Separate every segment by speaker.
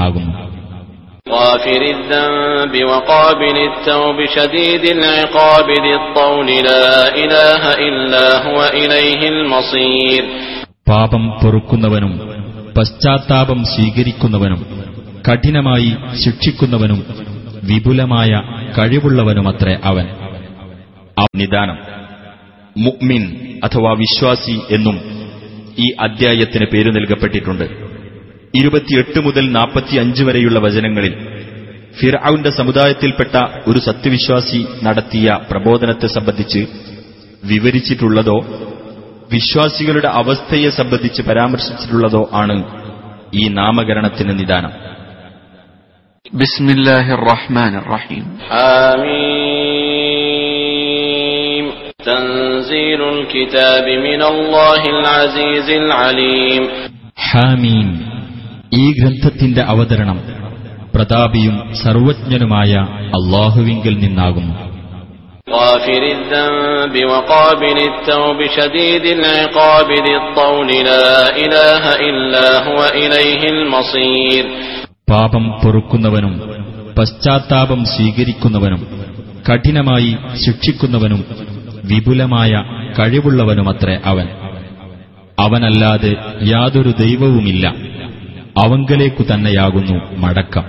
Speaker 1: നിന്നാകുന്നു
Speaker 2: غافر الذنب وقابل التوب شديد العقاب ذي الطول لا إله إلا هو إليه المصير
Speaker 1: പാപം പൊറുക്കുന്നവനും പശ്ചാത്താപം സ്വീകരിക്കുന്നവനും കഠിനമായി ശിക്ഷിക്കുന്നവനും വിപുലമായ കഴിവുള്ളവനുമത്രേ അവൻ അവ- നിദാനം മുഅ്മിൻ അഥവാ വിശ്വാസി എന്നും ഈ അദ്ധ്യായത്തിന് പേരു നൽകപ്പെട്ടിട്ടുണ്ട് ഇരുപത്തിയെട്ട് മുതൽ നാൽപ്പത്തിയഞ്ച് വരെയുള്ള വചനങ്ങളിൽ ഫിർഔന്റെ സമുദായത്തിൽപ്പെട്ട ഒരു സത്യവിശ്വാസി നടത്തിയ പ്രബോധനത്തെ സംബന്ധിച്ച് വിവരിച്ചിട്ടുള്ളതോ വിശ്വാസികളുടെ അവസ്ഥയെ സംബന്ധിച്ച് പരാമർശിച്ചിട്ടുള്ളതോ ആണ് ഈ നാമകരണത്തിന് നിദാനം.
Speaker 3: ബിസ്മില്ലാഹിർ
Speaker 2: റഹ്മാൻ റഹീം തൻസീലുൽ കിതാബി മിനല്ലാഹിൽ അസീസിൽ അലീം.
Speaker 1: ഹാമീം ഈ ഗ്രന്ഥത്തിന്റെ അവതരണം പ്രതാപിയും സർവജ്ഞനുമായ അള്ളാഹുവിങ്കിൽ നിന്നാകുന്നു. പാപം പൊറുക്കുന്നവനും പശ്ചാത്താപം സ്വീകരിക്കുന്നവനും കഠിനമായി ശിക്ഷിക്കുന്നവനും വിപുലമായ കഴിവുള്ളവനുമത്രേ അവൻ. അവനല്ലാതെ യാതൊരു ദൈവവുമില്ല. അവങ്കലേക്കു തന്നെയാകുന്നു മടക്കം.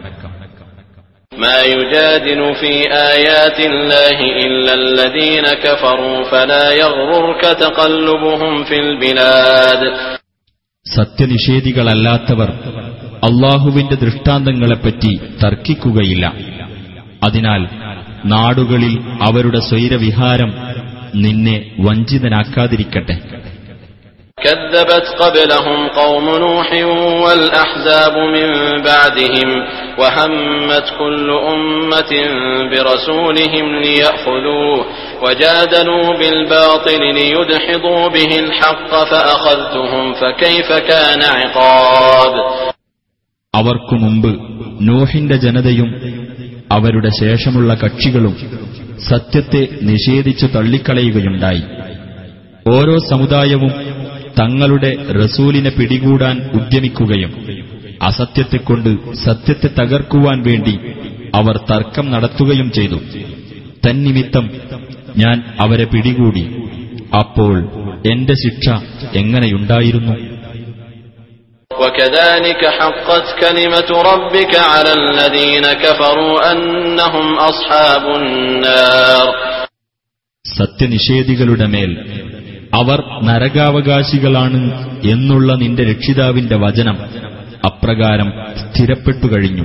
Speaker 1: സത്യനിഷേധികളല്ലാത്തവർ അള്ളാഹുവിന്റെ ദൃഷ്ടാന്തങ്ങളെപ്പറ്റി തർക്കിക്കുകയില്ല. അതിനാൽ നാടുകളിൽ അവരുടെ സ്വൈരവിഹാരം നിന്നെ വഞ്ചിതനാക്കാതിരിക്കട്ടെ.
Speaker 2: كذبت قبلهم قوم نوح والأحزاب من بعدهم وهمت كل أمة برسولهم ليأخذوه وجادلوا بالباطل ليدحضوا به الحق فأخذتهم فكيف كان عقاب
Speaker 1: അവർക്കു മുമ്പ് നോഹിന്റെ ജനതയും അവരുടെ ശേഷമുള്ള കക്ഷികളും സത്യത്തെ നിഷേധിച്ചു തള്ളിക്കളയുകയുണ്ടായി ഓരോ സമുദായവും തങ്ങളുടെ റസൂലിനെ പിടികൂടാൻ ഉദ്യമിക്കുകയും അസത്യത്തെക്കൊണ്ട് സത്യത്തെ തകർക്കുവാൻ വേണ്ടി അവർ തർക്കം നടത്തുകയും ചെയ്തു തന്നിമിത്തം ഞാൻ അവരെ പിടികൂടി അപ്പോൾ എന്റെ ശിക്ഷ എങ്ങനെയുണ്ടായിരുന്നു
Speaker 2: وكذلك حقت كلمة ربك على الذين كفروا أنهم أصحاب النار
Speaker 1: സത്യനിഷേധികളുടെ മേൽ അവർ നരകാവകാശികളാണ് എന്നുള്ള നിന്റെ രക്ഷിതാവിന്റെ വചനം അപ്രകാരം സ്ഥിരപ്പെട്ടു കഴിഞ്ഞു.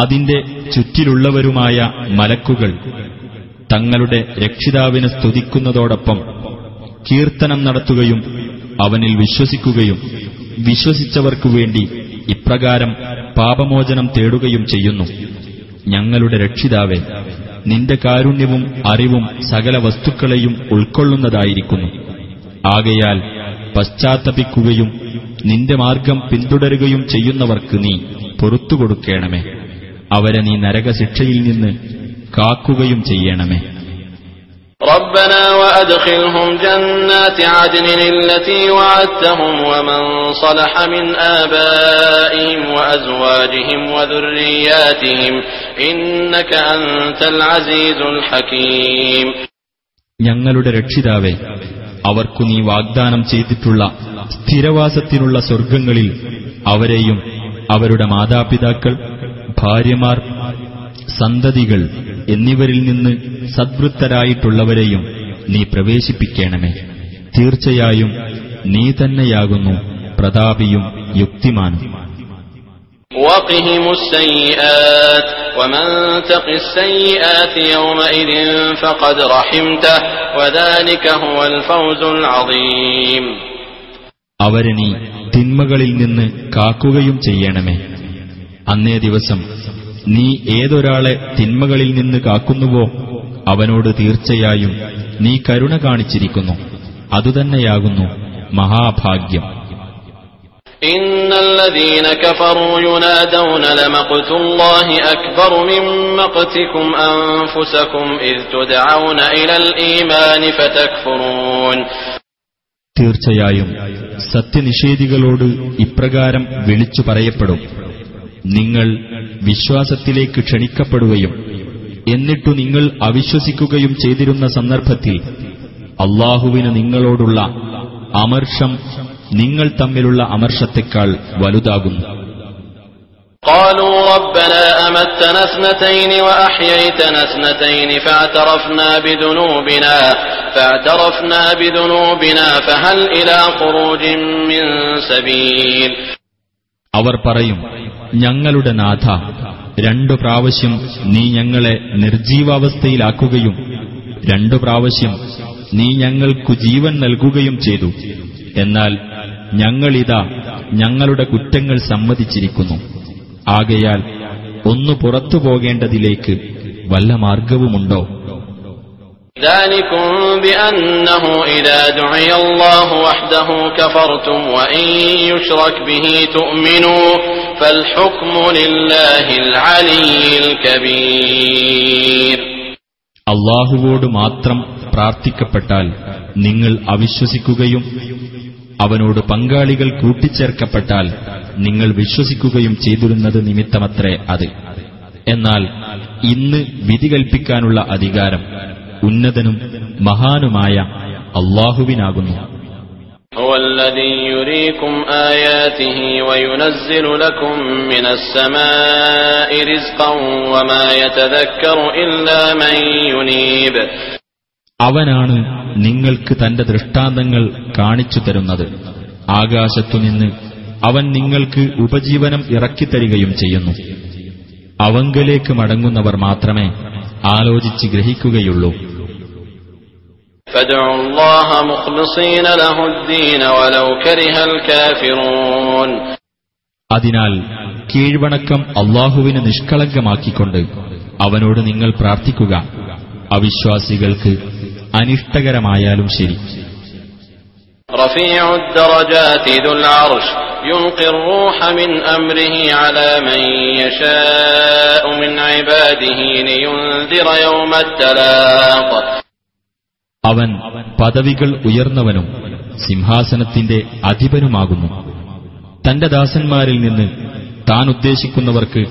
Speaker 1: അതിന്റെ ചുറ്റിലുള്ളവരുമായ മലക്കുകൾ തങ്ങളുടെ രക്ഷിതാവിനെ സ്തുതിക്കുന്നതോടൊപ്പം കീർത്തനം നടത്തുകയും അവനിൽ വിശ്വസിക്കുകയും വിശ്വസിച്ചവർക്കു വേണ്ടി ഇപ്രകാരം പാപമോചനം തേടുകയും ചെയ്യുന്നു. ഞങ്ങളുടെ രക്ഷിതാവെ നിന്റെ കാരുണ്യവും അറിവും സകല വസ്തുക്കളെയും ഉൾക്കൊള്ളുന്നതായിരിക്കുന്നു. ആകയാൽ പശ്ചാത്തപിക്കുകയും നിന്റെ മാർഗം പിന്തുടരുകയും ചെയ്യുന്നവർക്ക് നീ പൊറത്തു കൊടുക്കണമേ അവരെ നീ നരകശിക്ഷയിൽ നിന്ന് കാക്കുകയും ചെയ്യണമേ
Speaker 2: ربنا وأدخلهم جنات عدن التي وعدتهم ومن صلح من آبائهم وأزواجهم وذرياتهم إنك أنت العزيز الحكيم
Speaker 1: ഞങ്ങളുടെ രക്ഷിതാവെ അവർക്കു നീ വാഗ്ദാനം ചെയ്തിട്ടുള്ള സ്ഥിരവാസത്തിനുള്ള സ്വർഗങ്ങളിൽ അവരെയും അവരുടെ മാതാപിതാക്കൾ ഭാര്യമാർ സന്തതികൾ എന്നിവരിൽ നിന്ന് സദ്വൃത്തരായിട്ടുള്ളവരെയും നീ പ്രവേശിപ്പിക്കണമേ. തീർച്ചയായും നീ തന്നെയാകുന്നു പ്രതാപിയും യുക്തിമാനും. അവരെ നീ തിന്മകളിൽ നിന്ന് കാക്കുകയും ചെയ്യണമേ. അന്നേ ദിവസം നീ ഏതൊരാളെ തിന്മകളിൽ നിന്ന് കാക്കുന്നുവോ അവനോട് തീർച്ചയായും നീ കരുണ കാണിച്ചിരിക്കുന്നു. അതുതന്നെയാകുന്നു മഹാഭാഗ്യം. തീർച്ചയായും സത്യനിഷേധികളോട് ഇപ്രകാരം വിളിച്ചു പറയപ്പെടും. നിങ്ങൾ വിശ്വാസത്തിലേക്ക് ക്ഷണിക്കപ്പെടുകയും എന്നിട്ടു നിങ്ങൾ അവിശ്വസിക്കുകയും ചെയ്തിരുന്ന സന്ദർഭത്തിൽ അള്ളാഹുവിന് നിങ്ങളോടുള്ള അമർഷം നിങ്ങൾ തമ്മിലുള്ള അമർഷത്തെക്കാൾ വലുതാകുന്നു
Speaker 2: قالوا ربنا أمتنا اثنتين وأحييتنا اثنتين فاعترفنا بذنوبنا فاعترفنا بذنوبنا فهل إلى خروج من سبيل
Speaker 1: അവർ പറയും ഞങ്ങളുടെ നാഥ രണ്ടു പ്രാവശ്യം നീ ഞങ്ങളെ നിർജീവാവസ്ഥയിലാക്കുകയും രണ്ടു പ്രാവശ്യം നീ ഞങ്ങൾക്കു ജീവൻ നൽകുകയും ചെയ്തു. എന്നാൽ ഞങ്ങളിതാ ഞങ്ങളുടെ കുറ്റങ്ങൾ സമ്മതിച്ചിരിക്കുന്നു. ആകയാൽ ഒന്നു പുറത്തു പോകേണ്ടതിലേക്ക് വല്ല മാർഗവുമുണ്ടോ
Speaker 2: ذلكم بأنه إذا دعي الله وحده كفرتم وإن يشرك به تؤمنوا فالحكم لله العلي الكبير
Speaker 1: അള്ളാഹുവോട് മാത്രം പ്രാർത്ഥിക്കപ്പെട്ടാൽ നിങ്ങൾ അവിശ്വസിക്കുകയും അവനോട് പങ്കാളികൾ കൂട്ടിച്ചേർക്കപ്പെട്ടാൽ നിങ്ങൾ വിശ്വസിക്കുകയും ചെയ്തിരുന്നത് നിമിത്തമത്രേ അത് എന്നാൽ ഇന്ന് വിധി കൽപ്പിക്കാനുള്ള അധികാരം ഉന്നതനും മഹാനുമായ അള്ളാഹുവിനാകുന്നു
Speaker 2: هو الذي يريكم آياته وينزل لكم من السماء رزقا وما يتذكر إلا من ينيب
Speaker 1: അവനാണ് നിങ്ങൾക്ക് തന്റെ ദൃഷ്ടാന്തങ്ങൾ കാണിച്ചു തരുന്നത് ആകാശത്തുനിന്ന് അവൻ നിങ്ങൾക്ക് ഉപജീവനം ഇറക്കിത്തരികയും ചെയ്യുന്നു അവങ്കലേക്ക് മടങ്ങുന്നവർ മാത്രമേ ആലോചിച്ച് ഗ്രഹിക്കുകയുള്ളൂ
Speaker 2: فادعوا الله مخلصين له الدين ولو كره الكافرون
Speaker 1: അതിനാൽ കീഴ്വണക്കം അള്ളാഹുവിന് നിഷ്കളങ്കമാക്കിക്കൊണ്ട് അവനോട് നിങ്ങൾ പ്രാർത്ഥിക്കുക അവിശ്വാസികൾക്ക് അനിഷ്ടകരമായാലും ശരി
Speaker 2: رفيع الدرجات ذو العرش يلقي الروح من أمره على من يشاء من عباده لينذر يوم التلاق
Speaker 1: അവൻ പദവികൾ ഉയർന്നവനും സിംഹാസനത്തിന്റെ അധിപനുമാകുന്നു തന്റെ ദാസന്മാരിൽ നിന്ന് താൻ ഉദ്ദേശിക്കുന്നവർക്ക്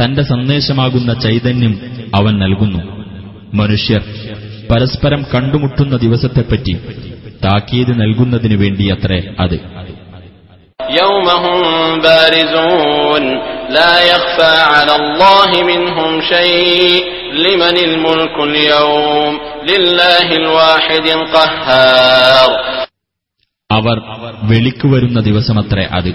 Speaker 1: തന്റെ സന്ദേശമാകുന്ന ചൈതന്യം അവൻ നൽകുന്നു മനുഷ്യർ പരസ്പരം കണ്ടുമുട്ടുന്ന ദിവസത്തെപ്പറ്റി താക്കീത് നൽകുന്നതിനു വേണ്ടിയത്രേ അത്
Speaker 2: يوم هم بارزون لا يخفى على الله منهم شيء لمن الملك اليوم لله الواحد القهار
Speaker 1: അവർ വെളിക്കു വരുന്ന ദിവസമത്രേ അത്.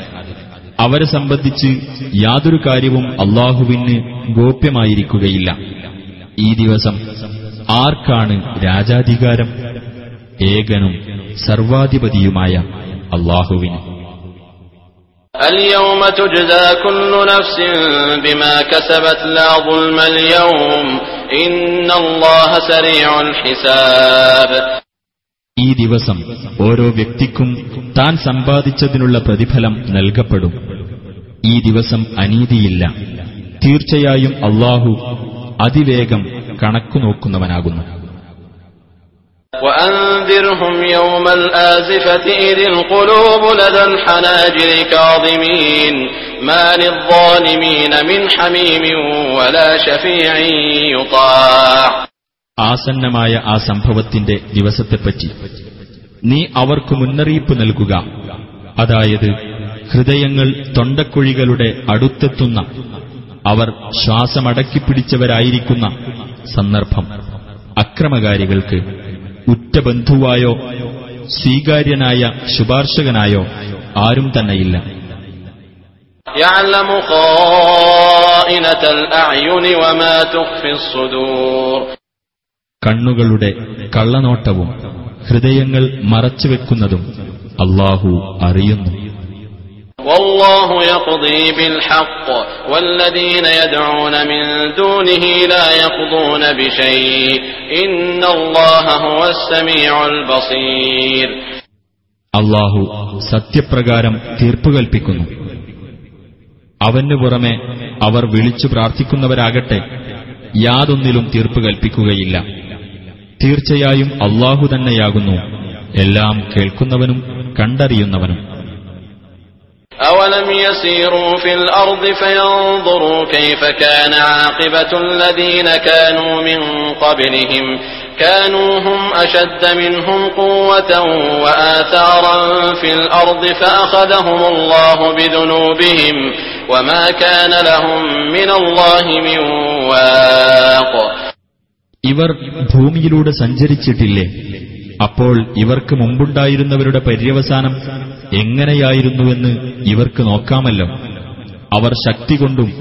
Speaker 1: അവരെ സംബന്ധിച്ച് യാതൊരു കാര്യവും അള്ളാഹുവിന് ഗോപ്യമായിരിക്കുകയില്ല. ഈ ദിവസം ആർക്കാണ് രാജാധികാരം? ഏകനും സർവാധിപതിയുമായ അള്ളാഹുവിന്.
Speaker 2: اليوم تجزى كل نفس بما كسبت لا ظلم اليوم إن الله سريع الحساب
Speaker 1: ഈ ദിവസം ഓരോ വ്യക്തിക്കും താൻ സമ്പാദിച്ചതിനുള്ള പ്രതിഫലം നൽകപ്പെടും ഈ ദിവസം അനീതിയില്ല തീർച്ചയായും അള്ളാഹു അതിവേഗം കണക്കു നോക്കുന്നവനാകുന്നു
Speaker 2: وأنذرهم يوم الآزفة إذ القلوب لدى الحناجر كاظمين ما للظالمين من حميم ولا شفيع يطاع
Speaker 1: ആസന്നമായ ആ സംഭവത്തിന്റെ ദിവസത്തെപ്പറ്റി നീ അവർക്ക് മുന്നറിയിപ്പ് നൽകുക അതായത് ഹൃദയങ്ങൾ തൊണ്ടക്കുഴികളുടെ അടുത്തെത്തുന്ന അവർ ശ്വാസമടക്കിപ്പിടിച്ചവരായിരിക്കുന്ന സന്ദർഭം അക്രമകാരികൾക്ക് ഉറ്റബന്ധുവായോ സ്വീകാര്യനായ ശുപാർശകനായോ ആരും തന്നെയില്ല. കണ്ണുകളുടെ കള്ളനോട്ടവും ഹൃദയങ്ങൾ മറച്ചുവെക്കുന്നതും അള്ളാഹു അറിയുന്നു.
Speaker 2: والله يقضي بالحق والذين يدعون من دونه لا يقضون بشيء إن الله هو السميع البصير
Speaker 1: അള്ളാഹു സത്യപ്രകാരം തീർപ്പ് കൽപ്പിക്കുന്നു അവനു പുറമെ അവർ വിളിച്ചു പ്രാർത്ഥിക്കുന്നവരാകട്ടെ യാതൊന്നിലും തീർപ്പ് കൽപ്പിക്കുകയില്ല തീർച്ചയായും അള്ളാഹു തന്നെയാകുന്നു എല്ലാം കേൾക്കുന്നവനും കണ്ടറിയുന്നവനും
Speaker 2: أولم يسيروا في الأرض فينظروا كيف كان عاقبة الذين كانوا من قبلهم كانوا هم أشد منهم قوة وآثارا في الأرض فأخذهم الله بذنوبهم وما كان لهم من الله من واق
Speaker 1: ഇവർ ഭൂമിയിലൂടെ സഞ്ചരിച്ചിട്ടില്ലേ അപ്പോൾ ഇവർക്ക് മുമ്പുണ്ടായിരുന്നവരുടെ പര്യവസാനം എങ്ങനെയായിരുന്നുവെന്ന് ഇവർക്ക് നോക്കാമല്ലോ. അവർ ശക്തി കൊണ്ടും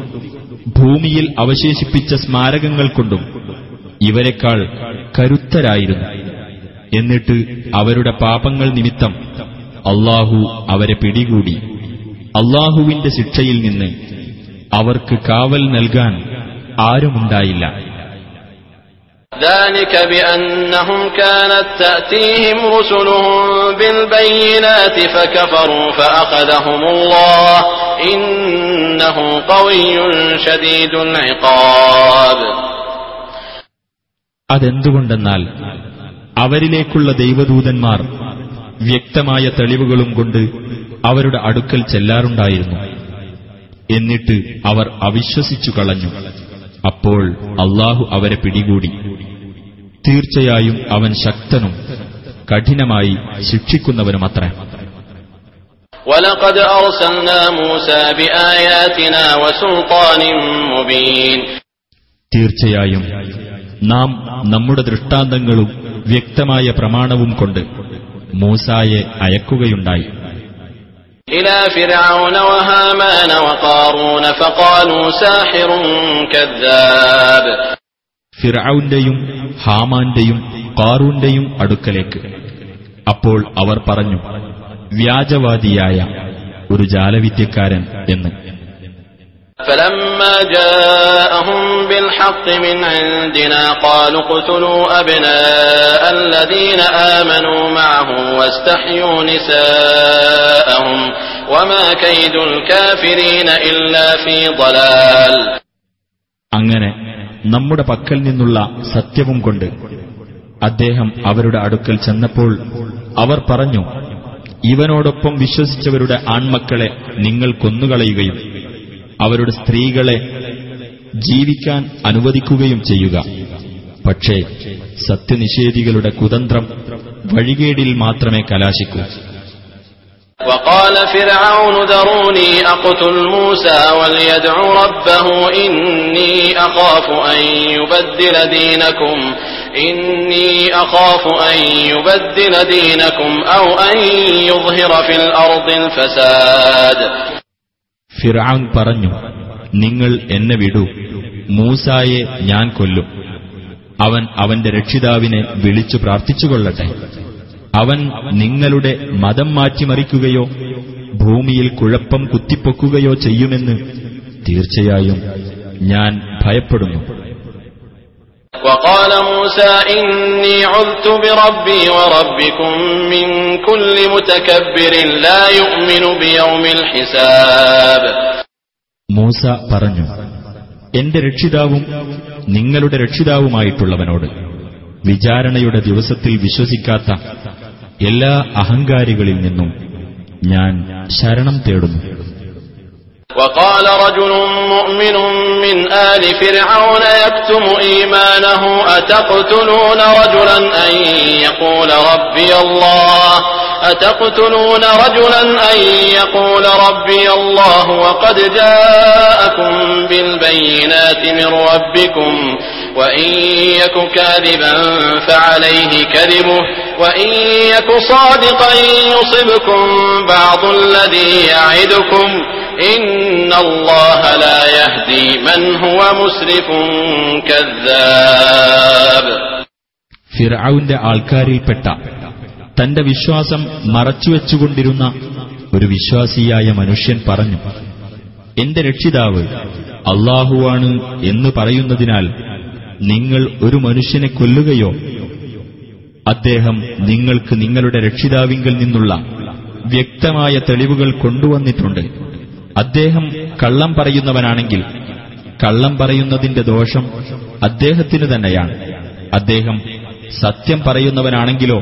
Speaker 1: ഭൂമിയിൽ അവശേഷിപ്പിച്ച സ്മാരകങ്ങൾ കൊണ്ടും ഇവരെക്കാൾ കരുത്തരായിരുന്നു. എന്നിട്ട് അവരുടെ പാപങ്ങൾ നിമിത്തം അള്ളാഹു അവരെ പിടികൂടി. അള്ളാഹുവിന്റെ ശിക്ഷയിൽ നിന്ന് അവർക്ക് കാവൽ നൽകാൻ ആരുമുണ്ടായില്ല.
Speaker 2: ذلك بأنهم كانت تأتيهم رسلهم بالبينات فكفروا فأخذهم الله إنه قوي شديد العقاب
Speaker 1: അതെന്തുകൊണ്ടെന്നാൽ അവരിലേക്കുള്ള ദൈവദൂതന്മാർ വ്യക്തമായ തെളിവുകളും കൊണ്ട് അവരുടെ അടുക്കൽ ചെല്ലാറുണ്ടായിരുന്നു എന്നിട്ട് അവർ അവിശ്വസിച്ചു കളഞ്ഞു അപ്പോൾ അള്ളാഹു അവരെ പിടികൂടി തീർച്ചയായും അവൻ ശക്തനും കഠിനമായി ശിക്ഷിക്കുന്നവനുമത്രേ
Speaker 2: ولقد أرسلنا موسى بآياتنا وسلطان مبين
Speaker 1: തീർച്ചയായും നാം നമ്മുടെ ദൃഷ്ടാന്തങ്ങളും വ്യക്തമായ പ്രമാണവും കൊണ്ട് മൂസായെ അയക്കുകയുണ്ടായി
Speaker 2: إلى فرعون وهامان وقارون فقالوا ساحر كذاب
Speaker 1: ഫിറൌന്റെയും ഹാമാന്റെയും കാറൂന്റെയും അടുക്കലേക്ക് അപ്പോൾ അവർ പറഞ്ഞു വ്യാജവാദിയായ ഒരു ജാലവിദ്യക്കാരൻ എന്ന്
Speaker 2: فلما جاءهم بالحق من عندنا قالوا اقتلوا أبناء الذين آمنوا معه واستحيوا نساءهم وما كيد الكافرين إلا في ضلال
Speaker 1: അങ്ങനെ നമ്മുടെ പക്കൽ നിന്നുള്ള സത്യവും കൊണ്ട് അദ്ദേഹം അവരുടെ അടുക്കൽ ചെന്നപ്പോൾ അവർ പറഞ്ഞു ഇവനോടൊപ്പം വിശ്വസിച്ചവരുടെ ആൺമക്കളെ നിങ്ങൾ കൊന്നുകളയുകയും അവരുടെ സ്ത്രീകളെ ജീവിക്കാൻ അനുവദിക്കുകയും ചെയ്യുക പക്ഷേ സത്യനിഷേധികളുടെ കുതന്ത്രം വഴികേടിൽ മാത്രമേ കലാശിക്കൂ
Speaker 2: وقال فرعون ذروني أقتل موسى وليدع ربه إني أخاف أن يبدل دينكم إني أخاف أن يبدل دينكم أو أن يظهر في الأرض الفساد
Speaker 1: ഫിറാൻ പറഞ്ഞു നിങ്ങൾ എന്നെ വിടൂ. മൂസായെ ഞാൻ കൊല്ലും. അവൻ അവന്റെ രക്ഷിതാവിനെ വിളിച്ചു പ്രാർത്ഥിച്ചുകൊള്ളട്ടെ. അവൻ നിങ്ങളുടെ മതം മാറ്റിമറിക്കുകയോ ഭൂമിയിൽ കുഴപ്പം കുത്തിപ്പൊക്കുകയോ ചെയ്യുമെന്ന് തീർച്ചയായും ഞാൻ ഭയപ്പെടുന്നു.
Speaker 2: وقال موسى إني عذت بربي وربكم من كل متكبر لا يؤمن بيوم الحساب
Speaker 1: മൂസ പറഞ്ഞു എന്റെ രക്ഷിതാവും നിങ്ങളുടെ രക്ഷിതാവുമായിട്ടുള്ളവനോട് വിചാരണയുടെ ദിവസത്തിൽ വിശ്വസിക്കാത്ത എല്ലാ അഹങ്കാരികളിൽ നിന്നും ഞാൻ ശരണം തേടുന്നു
Speaker 2: وقال رجل مؤمن من آل فرعون يكتم إيمانه أتقتلون رجلا؟ أن يقول ربي الله. أتقتلون رجلا؟ أن يقول ربي الله. وقد جاءكم بالبينات من ربكم. وإن يك كاذبا فعليه كذبه. وإن يك صادقا يصبكم بعض الذي يعدكم.
Speaker 1: ഫിറാവിന്റെ ആൾക്കാരിൽപ്പെട്ട തന്റെ വിശ്വാസം മറച്ചുവെച്ചുകൊണ്ടിരുന്ന ഒരു വിശ്വാസിയായ മനുഷ്യൻ പറഞ്ഞു എന്റെ രക്ഷിതാവ് അള്ളാഹുവാണ് എന്ന് പറയുന്നതിനാൽ നിങ്ങൾ ഒരു മനുഷ്യനെ കൊല്ലുകയോ? അദ്ദേഹം നിങ്ങൾക്ക് നിങ്ങളുടെ രക്ഷിതാവിങ്കിൽ നിന്നുള്ള വ്യക്തമായ തെളിവുകൾ കൊണ്ടുവന്നിട്ടുണ്ട്. അദ്ദേഹം കള്ളം പറയുന്നവനാണെങ്കിൽ കള്ളം പറയുന്നതിന്റെ ദോഷം അദ്ദേഹത്തിനു തന്നെയാണ് അദ്ദേഹം സത്യം പറയുന്നവനാണെങ്കിലോ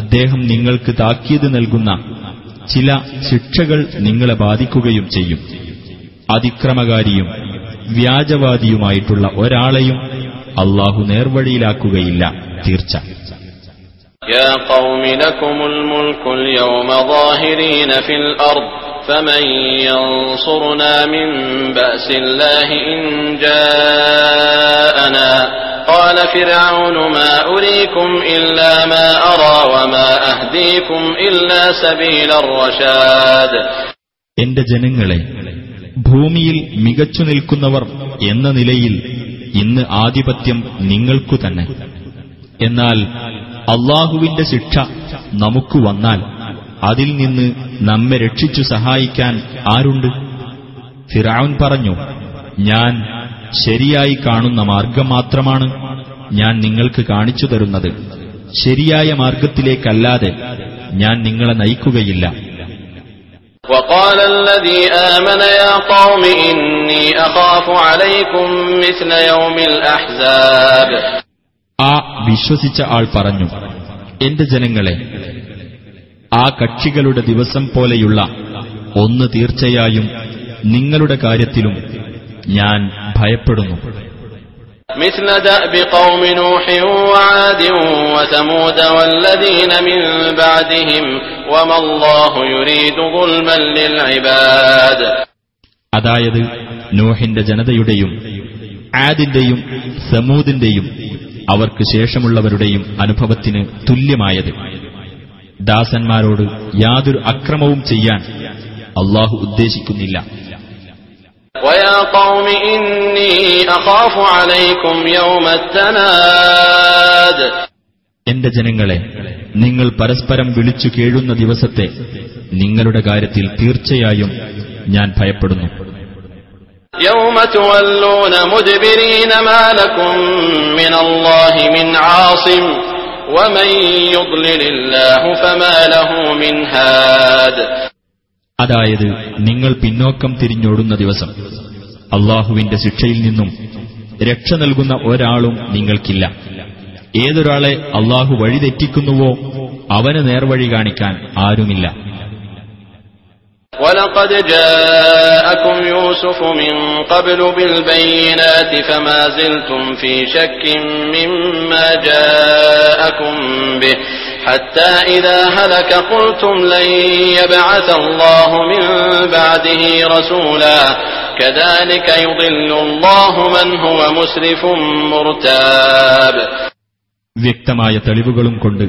Speaker 1: അദ്ദേഹം നിങ്ങൾക്ക് താക്കീത് നൽകുന്ന ചില ശിക്ഷകൾ നിങ്ങളെ ബാധിക്കുകയും ചെയ്യും അതിക്രമകാരിയും വ്യാജവാദിയുമായിട്ടുള്ള ഒരാളെയും അള്ളാഹു നേർവഴിയിലാക്കുകയില്ല തീർച്ച
Speaker 2: يا قوم لكم الملك اليوم ظاهرين في الأرض فمن ينصرنا من بأس الله إن جاءنا قال فرعون ما أريكم إلا ما أرى وما أهديكم إلا سبيل الرشاد
Speaker 1: എന്റെ ജനങ്ങളെ ഭൂമിയിൽ മികച്ചു നിൽക്കുന്നവർ എന്ന നിലയിൽ ഇന്ന് ആധിപത്യം നിങ്ങൾക്കു തന്നെ എന്നാൽ അള്ളാഹുവിന്റെ ശിക്ഷ നമുക്ക് വന്നാൽ അതിൽ നിന്ന് നമ്മെ രക്ഷിച്ചു സഹായിക്കാൻ ആരുണ്ട് ഫിറാവുൻ പറഞ്ഞു ഞാൻ ശരിയായി കാണുന്ന മാർഗം മാത്രമാണ് ഞാൻ നിങ്ങൾക്ക് കാണിച്ചു തരുന്നത് ശരിയായ മാർഗത്തിലേക്കല്ലാതെ ഞാൻ നിങ്ങളെ നയിക്കുകയില്ല
Speaker 2: وقال الذي آمن يا قوم إني أخاف عليكم مثل يوم الأحزاب
Speaker 1: ആ വിശ്വസിച്ച ആൾ പറഞ്ഞു എന്റെ ജനങ്ങളെ ആ കക്ഷികളുടെ ദിവസം പോലെയുള്ള ഒന്ന് തീർച്ചയായും നിങ്ങളുടെ കാര്യത്തിലും ഞാൻ ഭയപ്പെടുന്നു
Speaker 2: مثل دأب قوم نوح وعاد وثمود والذين من بعدهم وما الله يريد ظلما للعباد
Speaker 1: അതായത് നോഹിന്റെ ജനതയുടെയും ആദിന്റെയും സമൂദിന്റെയും അവർക്ക് ശേഷമുള്ളവരുടെയും അനുഭവത്തിന് തുല്യമായത് ദാസന്മാരോട് യാതൊരു അക്രമവും ചെയ്യാൻ അള്ളാഹു ഉദ്ദേശിക്കുന്നില്ല. എന്റെ ജനങ്ങളെ നിങ്ങൾ പരസ്പരം വിളിച്ചു കേഴുന്ന ദിവസത്തെ നിങ്ങളുടെ കാര്യത്തിൽ തീർച്ചയായും ഞാൻ ഭയപ്പെടുന്നു.
Speaker 2: യൗമ
Speaker 1: അതായത് നിങ്ങൾ പിന്നോക്കം തിരിഞ്ഞോടുന്ന ദിവസം. അള്ളാഹുവിന്റെ ശിക്ഷയിൽ നിന്നും രക്ഷ നൽകുന്ന ഒരാളും നിങ്ങൾക്കില്ല. ഏതൊരാളെ അള്ളാഹു വഴിതെറ്റിക്കുന്നുവോ അവന് നേർവഴി കാണിക്കാൻ ആരുമില്ല.
Speaker 2: ولقد جاءكم يوسف من قبل بالبينات فما زلتم في شك مما جاءكم به حتى إذا هلك قلتم لن يبعث الله من بعده رسولا كذلك يضل الله من هو مسرف مرتاب
Speaker 1: വ്യക്തമായ തെളിവുകളും കൊണ്ട്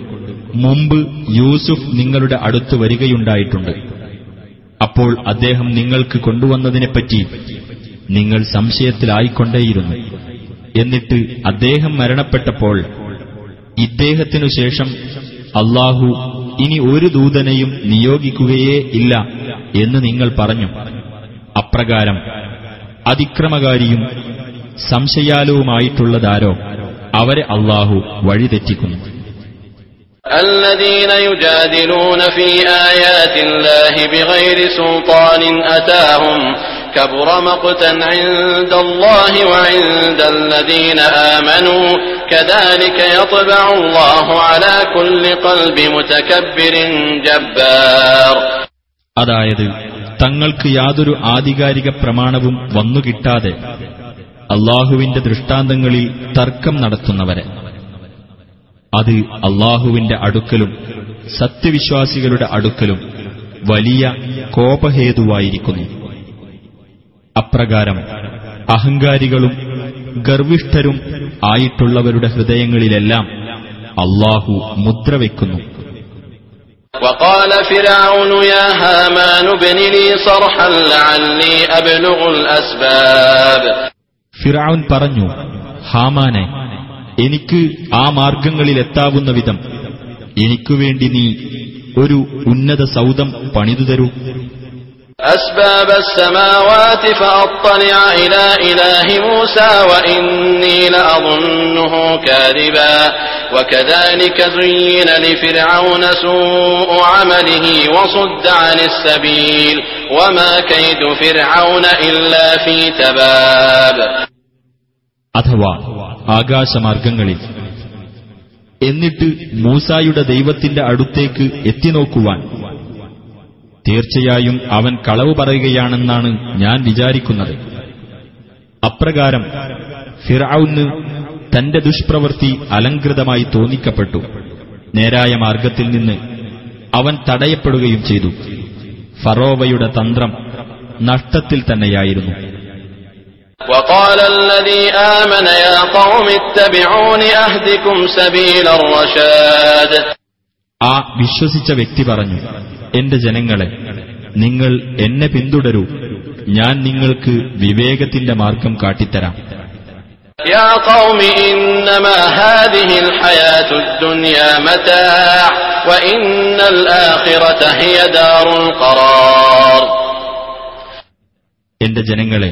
Speaker 1: മുമ്പ് യൂസുഫ് നിങ്ങളുടെ അടുത്ത് വരികയുണ്ടായിട്ടുണ്ട് അപ്പോൾ അദ്ദേഹം നിങ്ങൾക്ക് കൊണ്ടുവന്നതിനെപ്പറ്റി നിങ്ങൾ സംശയത്തിലായിക്കൊണ്ടേയിരുന്നു. എന്നിട്ട് അദ്ദേഹം മരണപ്പെട്ടപ്പോൾ ഇദ്ദേഹത്തിനു ശേഷം അള്ളാഹു ഇനി ഒരു ദൂതനെയും നിയോഗിക്കുകയേ ഇല്ല എന്ന് നിങ്ങൾ പറഞ്ഞു. അപ്രകാരം അതിക്രമകാരിയും സംശയാലുവുമായിട്ടുള്ളതാരോ അവരെ അള്ളാഹു വഴിതെറ്റിക്കുന്നു.
Speaker 2: الذين يجادلون في آيات الله بغير سلطان أتاهم كبر مقتا عند الله وعند الذين آمنوا كذلك يطبع الله على كل قلب متكبر جبار
Speaker 1: അതായത് തങ്ങൾക്ക് യാതൊരു ആധികാരിക പ്രമാണവും വന്നുകിട്ടാതെ അള്ളാഹുവിന്റെ ദൃഷ്ടാന്തങ്ങളിൽ തർക്കം നടത്തുന്നവരെ അത് അള്ളാഹുവിന്റെ അടുക്കലും സത്യവിശ്വാസികളുടെ അടുക്കലും വലിയ കോപഹേതുവായിരിക്കുന്നു അപ്രകാരം അഹങ്കാരികളും ഗർവിഷ്ഠരും ആയിട്ടുള്ളവരുടെ ഹൃദയങ്ങളിലെല്ലാം അള്ളാഹു മുദ്രവെക്കുന്നു
Speaker 2: وقال فرعون يا هامان ابن لي صرحا لعلي أبلغ الأسباب
Speaker 1: ഫിറൌൻ പറഞ്ഞു ഹാമാനെ എനിക്ക് ആ മാർഗങ്ങളിലെത്താവുന്ന വിധം എനിക്കുവേണ്ടി നീ ഒരു ഉന്നത സൗദം പണിതു തരൂ
Speaker 2: أسباب السماوات فأطلع إلى إله موسى وإني لأظنه كاذبا وكذلك زين لفرعون سوء عمله وصد عن السبيل وما كيد فرعون إلا في تباب
Speaker 1: അഥവാ ആകാശമാർഗങ്ങളിൽ. എന്നിട്ട് മൂസായുടെ ദൈവത്തിന്റെ അടുത്തേക്ക് എത്തിനോക്കുവാൻ. തീർച്ചയായും അവൻ കളവ് പറയുകയാണെന്നാണ് ഞാൻ വിചാരിക്കുന്നത്. അപ്രകാരം ഫിറാവുന്ന് തന്റെ ദുഷ്പ്രവൃത്തി അലങ്കൃതമായി തോന്നിക്കപ്പെട്ടു. നേരായ മാർഗത്തിൽ നിന്ന് അവൻ തടയപ്പെടുകയും ചെയ്തു. ഫറോവയുടെ തന്ത്രം നഷ്ടത്തിൽ തന്നെയായിരുന്നു.
Speaker 2: وقال الذي آمن يا قوم اتبعون أهدكم سبيل الرشاد
Speaker 1: ആ വിശ്വസിച്ച വ്യക്തി പറഞ്ഞു എന്റെ ജനങ്ങളെ നിങ്ങൾ എന്നെ പിന്തുടരൂ ഞാൻ നിങ്ങൾക്ക് വിവേകത്തിന്റെ മാർഗം കാട്ടിത്തരാം
Speaker 2: يا قوم إنما هذه الحياة الدنيا متاع وإن الآخرة هي دار القرار
Speaker 1: എന്റെ ജനങ്ങളെ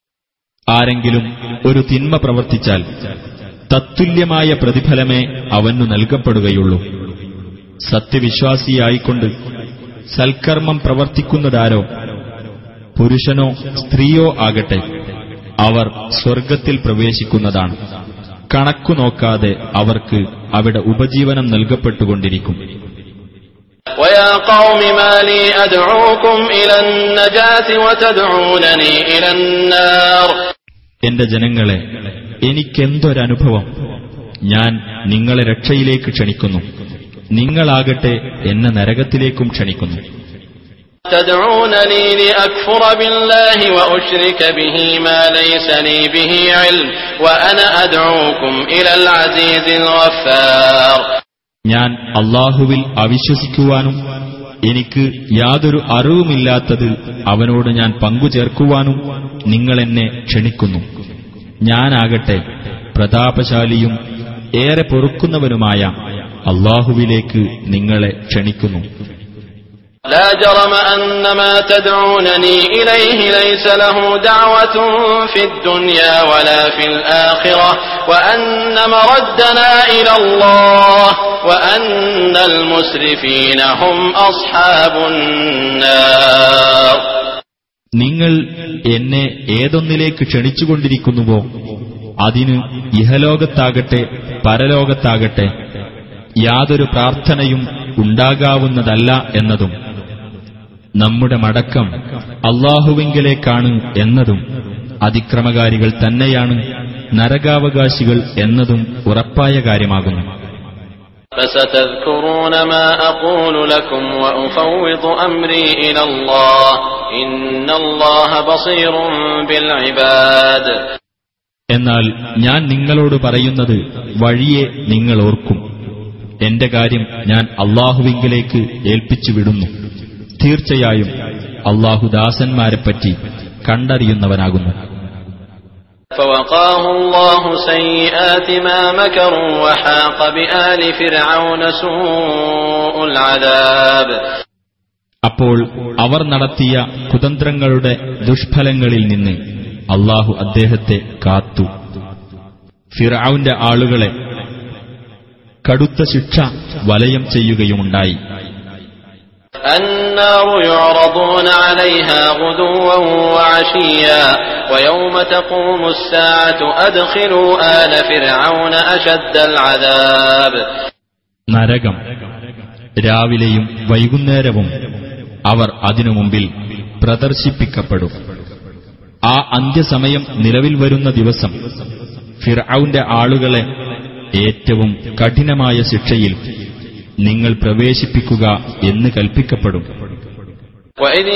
Speaker 1: ആരെങ്കിലും ഒരു തിന്മ പ്രവർത്തിച്ചാൽ തത്തുല്യമായ പ്രതിഫലമേ അവനു നൽകപ്പെടുകയുള്ളൂ സത്യവിശ്വാസിയായിക്കൊണ്ട് സൽക്കർമ്മം പ്രവർത്തിക്കുന്നതാരോ പുരുഷനോ സ്ത്രീയോ ആകട്ടെ അവർ സ്വർഗത്തിൽ പ്രവേശിക്കുന്നതാണ് കണക്കു നോക്കാതെ അവർക്ക് അവിടെ ഉപജീവനം നൽകപ്പെട്ടുകൊണ്ടിരിക്കും
Speaker 2: ويا قوم ما لي أدعوكم إلى النجاة وتدعونني إلى النار
Speaker 1: എന്റെ ജനങ്ങളെ എനിക്കെന്തൊരനുഭവം ഞാൻ നിങ്ങളെ രക്ഷയിലേക്ക് ക്ഷണിക്കുന്നു നിങ്ങളാകട്ടെ എന്നെ നരകത്തിലേക്കും ക്ഷണിക്കുന്നു
Speaker 2: تدعونني لأكفر بالله وأشرك به ما ليس لي به علم وأنا أدعوكم إلى العزيز الغفار
Speaker 1: ഞാൻ അള്ളാഹുവിൽ അവിശ്വസിക്കുവാനും എനിക്ക് യാതൊരു അറിവുമില്ലാത്തത് അവനോട് ഞാൻ പങ്കുചേർക്കുവാനും നിങ്ങളെന്നെ ക്ഷണിക്കുന്നു. ഞാനാകട്ടെ പ്രതാപശാലിയും ഏറെ പൊറുക്കുന്നവനുമായ അള്ളാഹുവിലേക്ക് നിങ്ങളെ ക്ഷണിക്കുന്നു.
Speaker 2: لا جرم أن ما تدعونني إليه ليس له دعوة في الدنيا ولا في الآخرة وأن مردنا إلى الله وأن المسرفين هم أصحاب النار
Speaker 1: നിങ്ങൾ എന്നെ ഏതൊന്നിലേക്ക് ക്ഷണിച്ചുകൊണ്ടിരിക്കുന്നുവോ അതിന് ഇഹലോകത്താകട്ടെ പരലോകത്താകട്ടെ യാതൊരു പ്രാർത്ഥനയും ഉണ്ടാകാവുന്നതല്ല എന്നതും നമ്മുടെ മടക്കം അള്ളാഹുവിങ്കിലേക്കാണ് എന്നതും അതിക്രമകാരികൾ തന്നെയാണ് നരകാവകാശികൾ എന്നതും ഉറപ്പായ കാര്യമാകുന്നു. എന്നാൽ ഞാൻ നിങ്ങളോട് പറയുന്നത് വഴിയെ നിങ്ങൾ ഓർക്കും. എന്റെ കാര്യം ഞാൻ അള്ളാഹുവിങ്കിലേക്ക് ഏൽപ്പിച്ചു വിടുന്നു. തീർച്ചയായും അള്ളാഹു ദാസന്മാരെപ്പറ്റി കണ്ടറിയുന്നവനാകുന്നു
Speaker 2: فوقاه الله سيئات ما مكروا وحاق بآل فرعون سوء العذاب
Speaker 1: അപ്പോൾ അവർ നടത്തിയ കുതന്ത്രങ്ങളുടെ ദുഷ്ഫലങ്ങളിൽ നിന്ന് അള്ളാഹു അദ്ദേഹത്തെ കാത്തു ഫിറൌന്റെ ആളുകളെ കടുത്ത ശിക്ഷ വലയം ചെയ്യുകയുമുണ്ടായി
Speaker 2: النار يعرضون عليها غدوا وعشيا ويوم تقوم الساعة أدخلوا آل فرعون أشد العذاب
Speaker 1: നരകം രാവിലെയും വൈകുന്നേരവും അവർ അതിനു മുമ്പിൽ പ്രദർശിപ്പിക്കപ്പെടും ആ അന്ത്യസമയം നിലവിൽ വരുന്ന ദിവസം ഫിർഔന്റെ ആളുകളെ ഏറ്റവും കഠിനമായ ശിക്ഷയിൽ നിങ്ങൾ പ്രവേശിപ്പിക്കുക എന്ന് കൽപ്പിക്കപ്പെടും
Speaker 2: وإذ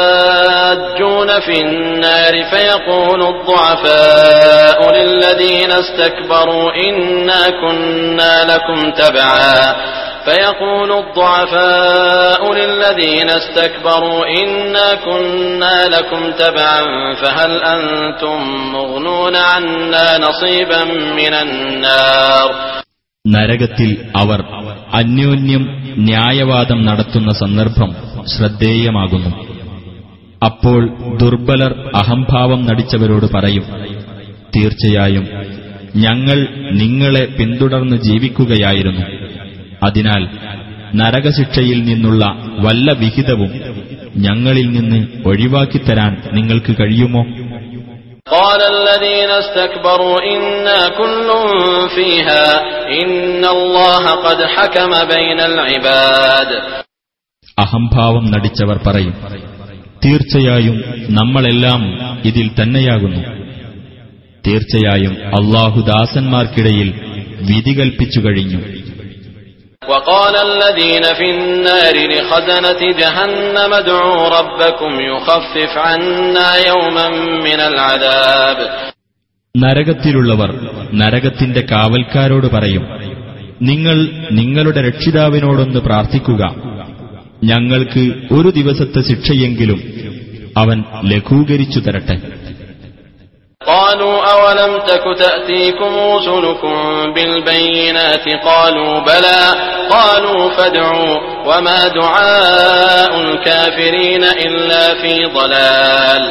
Speaker 2: يتحاجون في النار فيقول الضعفاء للذين استكبروا إنا كنا لكم تبعا فيقول الضعفاء للذين استكبروا إنا كنا لكم تبعا فهل أنتم مغنون عنا نصيبا من النار
Speaker 1: നരകത്തിൽ അവർ അന്യോന്യം ന്യായവാദം നടത്തുന്ന സന്ദർഭം ശ്രദ്ധേയമാകുന്നു. അപ്പോൾ ദുർബലർ അഹംഭാവം നടിച്ചവരോട് പറയും തീർച്ചയായും ഞങ്ങൾ നിങ്ങളെ പിന്തുടർന്ന് ജീവിക്കുകയായിരുന്നു. അതിനാൽ നരകശിക്ഷയിൽ നിന്നുള്ള വല്ല വിഹിതവും ഞങ്ങളിൽ നിന്ന് ഒഴിവാക്കിത്തരാൻ നിങ്ങൾക്ക് കഴിയുമോ?
Speaker 2: قال الذين استكبروا إنا كل فيها إن الله قد حكم بين العباد
Speaker 1: അഹംഭാവം നടിച്ചവർ പറയും തീർച്ചയായും നമ്മളെല്ലാം ഇതിൽ തന്നെയാകുന്നു തീർച്ചയായും അള്ളാഹു ദാസന്മാർക്കിടയിൽ വിധി കൽപ്പിച്ചു കഴിഞ്ഞു
Speaker 2: وقال الذين في النار لخزنة جهنم ادعوا ربكم يخفف عنا يوما من العذاب
Speaker 1: നരകത്തിലുള്ളവർ നരകത്തിന്റെ കാവൽക്കാരോട് പറയും നിങ്ങൾ നിങ്ങളുടെ രക്ഷിതാവിനോടൊന്ന് പ്രാർത്ഥിക്കുക ഞങ്ങൾക്ക് ഒരു ദിവസത്തെ ശിക്ഷയെങ്കിലും അവൻ ലഘൂകരിച്ചു തരട്ടെ
Speaker 2: قالوا أولم تك تأتيكم رسلكم بالبينات قالوا بلى قالوا فادعوا وما دعاء الكافرين إلا في ضلال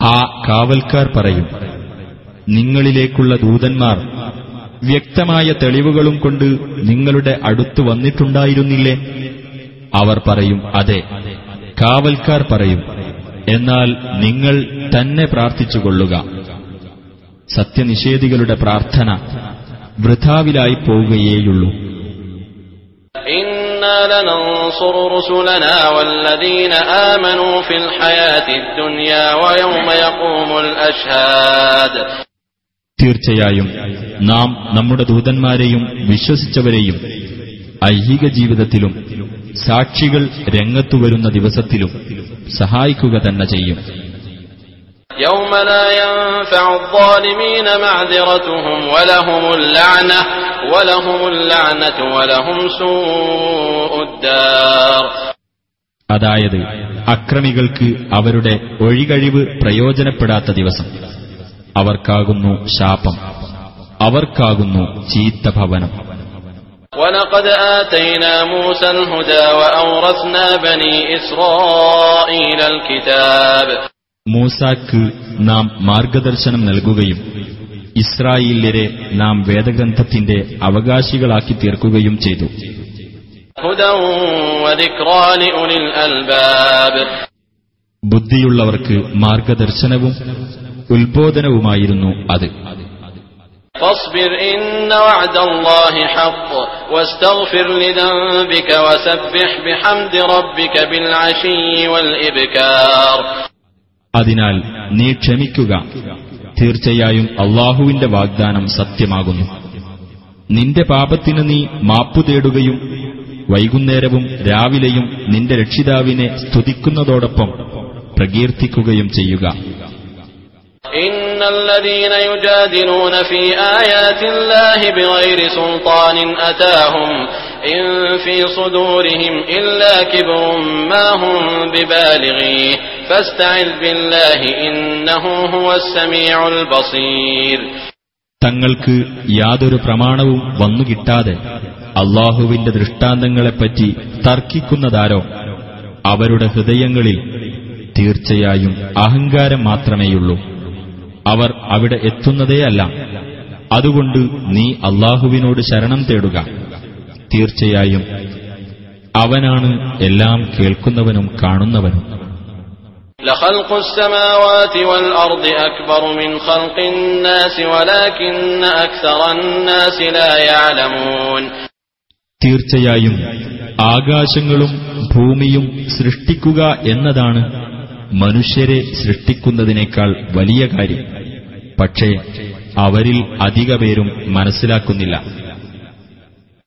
Speaker 1: ആ കാവൽക്കാർ പറയും നിങ്ങളിലേക്കുള്ള ദൂതന്മാർ വ്യക്തമായ തെളിവുകളും കൊണ്ട് നിങ്ങളുടെ അടുത്ത് വന്നിട്ടുണ്ടായിരുന്നില്ലേ അവർ പറയും അതെ കാവൽക്കാർ പറയും എന്നാൽ നിങ്ങൾ തന്നെ പ്രാർത്ഥിച്ചുകൊള്ളുക സത്യനിഷേധികളുടെ പ്രാർത്ഥന വൃഥാവിലായി പോവുകയേയുള്ളൂ. തീർച്ചയായും നാം നമ്മുടെ ദൂതന്മാരെയും വിശ്വസിച്ചവരെയും ഐഹിക ജീവിതത്തിലും സാക്ഷികൾ രംഗത്തു വരുന്ന ദിവസത്തിലും സഹായിക്കുക തന്നെ ചെയ്യും.
Speaker 2: يوم لا ينفع الظالمين معذرتهم ولهم اللعنة ولهم اللعنة ولهم سوء الدار
Speaker 1: അതായത് അക്രമികൾക്ക് അവരുടെ ഒഴികഴിവ് പ്രയോജനപ്പെടാത്ത ദിവസം അവർക്കാകുന്നു ശാപം അവർക്കാകുന്നു ചീത്ത ഭവനം
Speaker 2: ولقد آتينا موسى الهدى وأورثنا بني إسرائيل الكتاب
Speaker 1: മൂസാക്ക് നാം മാർഗദർശനം നൽകുകയും ഇസ്രായേലരെ നാം വേദഗ്രന്ഥത്തിന്റെ അവകാശികളാക്കി തീർക്കുകയും ചെയ്തു. ബുദ്ധിയുള്ളവർക്ക് മാർഗദർശനവും ഉത്ബോധനവുമായിരുന്നു അത്. അതിനാൽ നീ ക്ഷമിക്കുക തീർച്ചയായും അള്ളാഹുവിന്റെ വാഗ്ദാനം സത്യമാകുന്നു നിന്റെ പാപത്തിന് നീ മാപ്പു തേടുകയും വൈകുന്നേരവും രാവിലെയും നിന്റെ രക്ഷിതാവിനെ സ്തുതിക്കുന്നതോടൊപ്പം പ്രകീർത്തിക്കുകയും ചെയ്യുക
Speaker 2: إن الذين يجادلون في آيات الله بغير سلطان أتاهم إن في صدورهم إلا كبر ما هم ببالغيه فاستعذ بالله إنه هو السميع البصير
Speaker 1: തങ്ങൾക്ക് യാതൊരു പ്രമാണവും വന്നുകിട്ടാതെ അള്ളാഹുവിന്റെ ദൃഷ്ടാന്തങ്ങളെപ്പറ്റി തർക്കിക്കുന്നതാരോ അവരുടെ ഹൃദയങ്ങളിൽ തീർച്ചയായും അഹങ്കാരം മാത്രമേയുള്ളൂ അവർ അവിടെ എത്തുന്നതേയല്ല അതുകൊണ്ട് നീ അള്ളാഹുവിനോട് ശരണം തേടുക തീർച്ചയായും അവനാണ് എല്ലാം കേൾക്കുന്നവനും കാണുന്നവനും
Speaker 2: لخلق السماوات والأرض أكبر من خلق الناس ولكن أكثر الناس لا يعلمون
Speaker 1: തീർച്ചയായും ആകാശങ്ങളും ഭൂമിയും സൃഷ്ടിക്കുക എന്നതാണ് മനുഷ്യരെ സൃഷ്ടിക്കുന്നതിനേക്കാൾ വലിയ കാര്യം പക്ഷേ അവരിൽ അധിക പേരും മനസ്സിലാക്കുന്നില്ല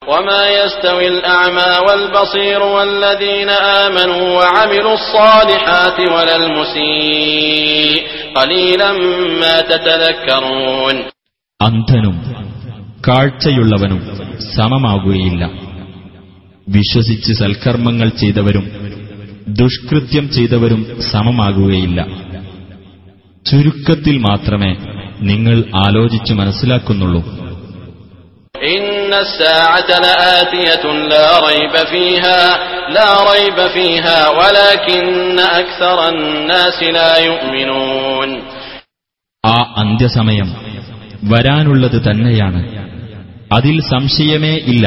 Speaker 2: وما يستوي الأعمى والبصير والذين آمنوا وعملوا الصالحات ولا المسيء قليلا ما تتذكرون
Speaker 1: അന്ധനും കാഴ്ചയുള്ളവനും സമമാകുകയില്ല വിശ്വസിച്ച് സൽക്കർമ്മങ്ങൾ ചെയ്തവരും ദുഷ്കൃത്യം ചെയ്തവരും സമമാകുകയില്ല ചുരുക്കത്തിൽ മാത്രമേ നിങ്ങൾ ആലോചിച്ചു മനസ്സിലാക്കുന്നുള്ളൂ
Speaker 2: إن الساعة لآتية لا ريب فيها لا ريب فيها ولكن أكثر الناس لا يؤمنون
Speaker 1: ആ അന്ത്യസമയം വരാനുള്ളത് തന്നെയാണ് അതിൽ സംശയമേ ഇല്ല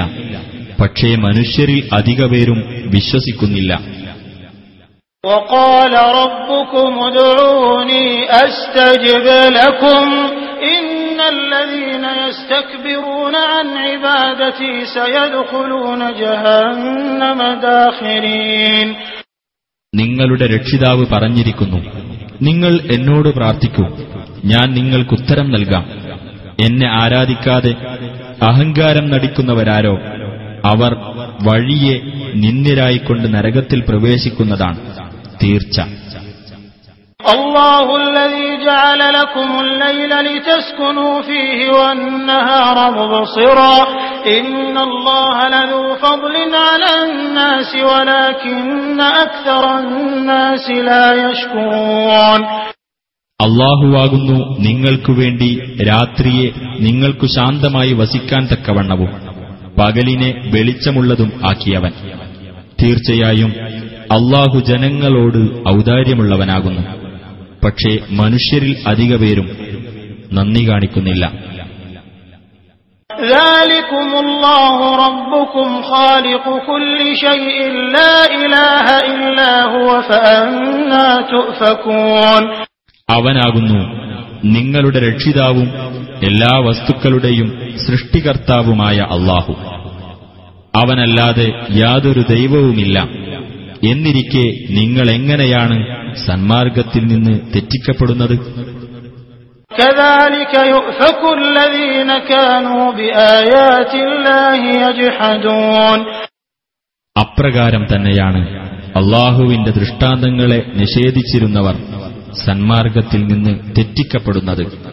Speaker 1: പക്ഷേ മനുഷ്യരിൽ അധികപേരും വിശ്വസിക്കുന്നില്ല
Speaker 4: وقال ربكم ادعوني أستجب لكم إن الذين يستكبرون عن عبادتي سيدخلون جهنم داخرين
Speaker 1: നിങ്ങളുടെ രക്ഷിതാവ് പറഞ്ഞിരിക്കുന്നു നിങ്ങൾ എന്നോട് പ്രാർത്ഥിക്കൂ ഞാൻ നിങ്ങൾക്കുത്തരം നൽകാം എന്നെ ആരാധിക്കാതെ അഹങ്കാരം നടിക്കുന്നവരാരോ അവർ വഴിയെ നിന്ദ്യരായിക്കൊണ്ട് നരകത്തിൽ പ്രവേശിക്കുന്നതാണ് തീർച്ച
Speaker 4: الله الذي جعل لكم الليل لتسكنوا فيه والنهار مبصرا إن الله لذو فضل على الناس ولكن أكثر الناس لا يشكرون
Speaker 1: അള്ളാഹുവാകുന്നു നിങ്ങൾക്കു വേണ്ടി രാത്രിയെ നിങ്ങൾക്കു ശാന്തമായി വസിക്കാൻ തക്കവണ്ണവും പകലിനെ വെളിച്ചമുള്ളതും ആക്കിയവൻ തീർച്ചയായും അള്ളാഹു ജനങ്ങളോട് ഔദാര്യമുള്ളവനാകുന്നു പക്ഷേ മനുഷ്യരിൽ അധിക പേരും നന്ദി കാണിക്കുന്നില്ല. അവനാകുന്നു നിങ്ങളുടെ രക്ഷിതാവും എല്ലാ വസ്തുക്കളുടെയും സൃഷ്ടികർത്താവുമായ അള്ളാഹു. അവനല്ലാതെ യാതൊരു ദൈവവുമില്ല. എന്നിരിക്കെ നിങ്ങളെങ്ങനെയാണ് സന്മാർഗത്തിൽ നിന്ന് തെറ്റിക്കപ്പെടുന്നത്? അപ്രകാരം തന്നെയാണ് അള്ളാഹുവിന്റെ ദൃഷ്ടാന്തങ്ങളെ നിഷേധിച്ചിരുന്നവർ സന്മാർഗത്തിൽ നിന്ന് തെറ്റിക്കപ്പെടുന്നത്.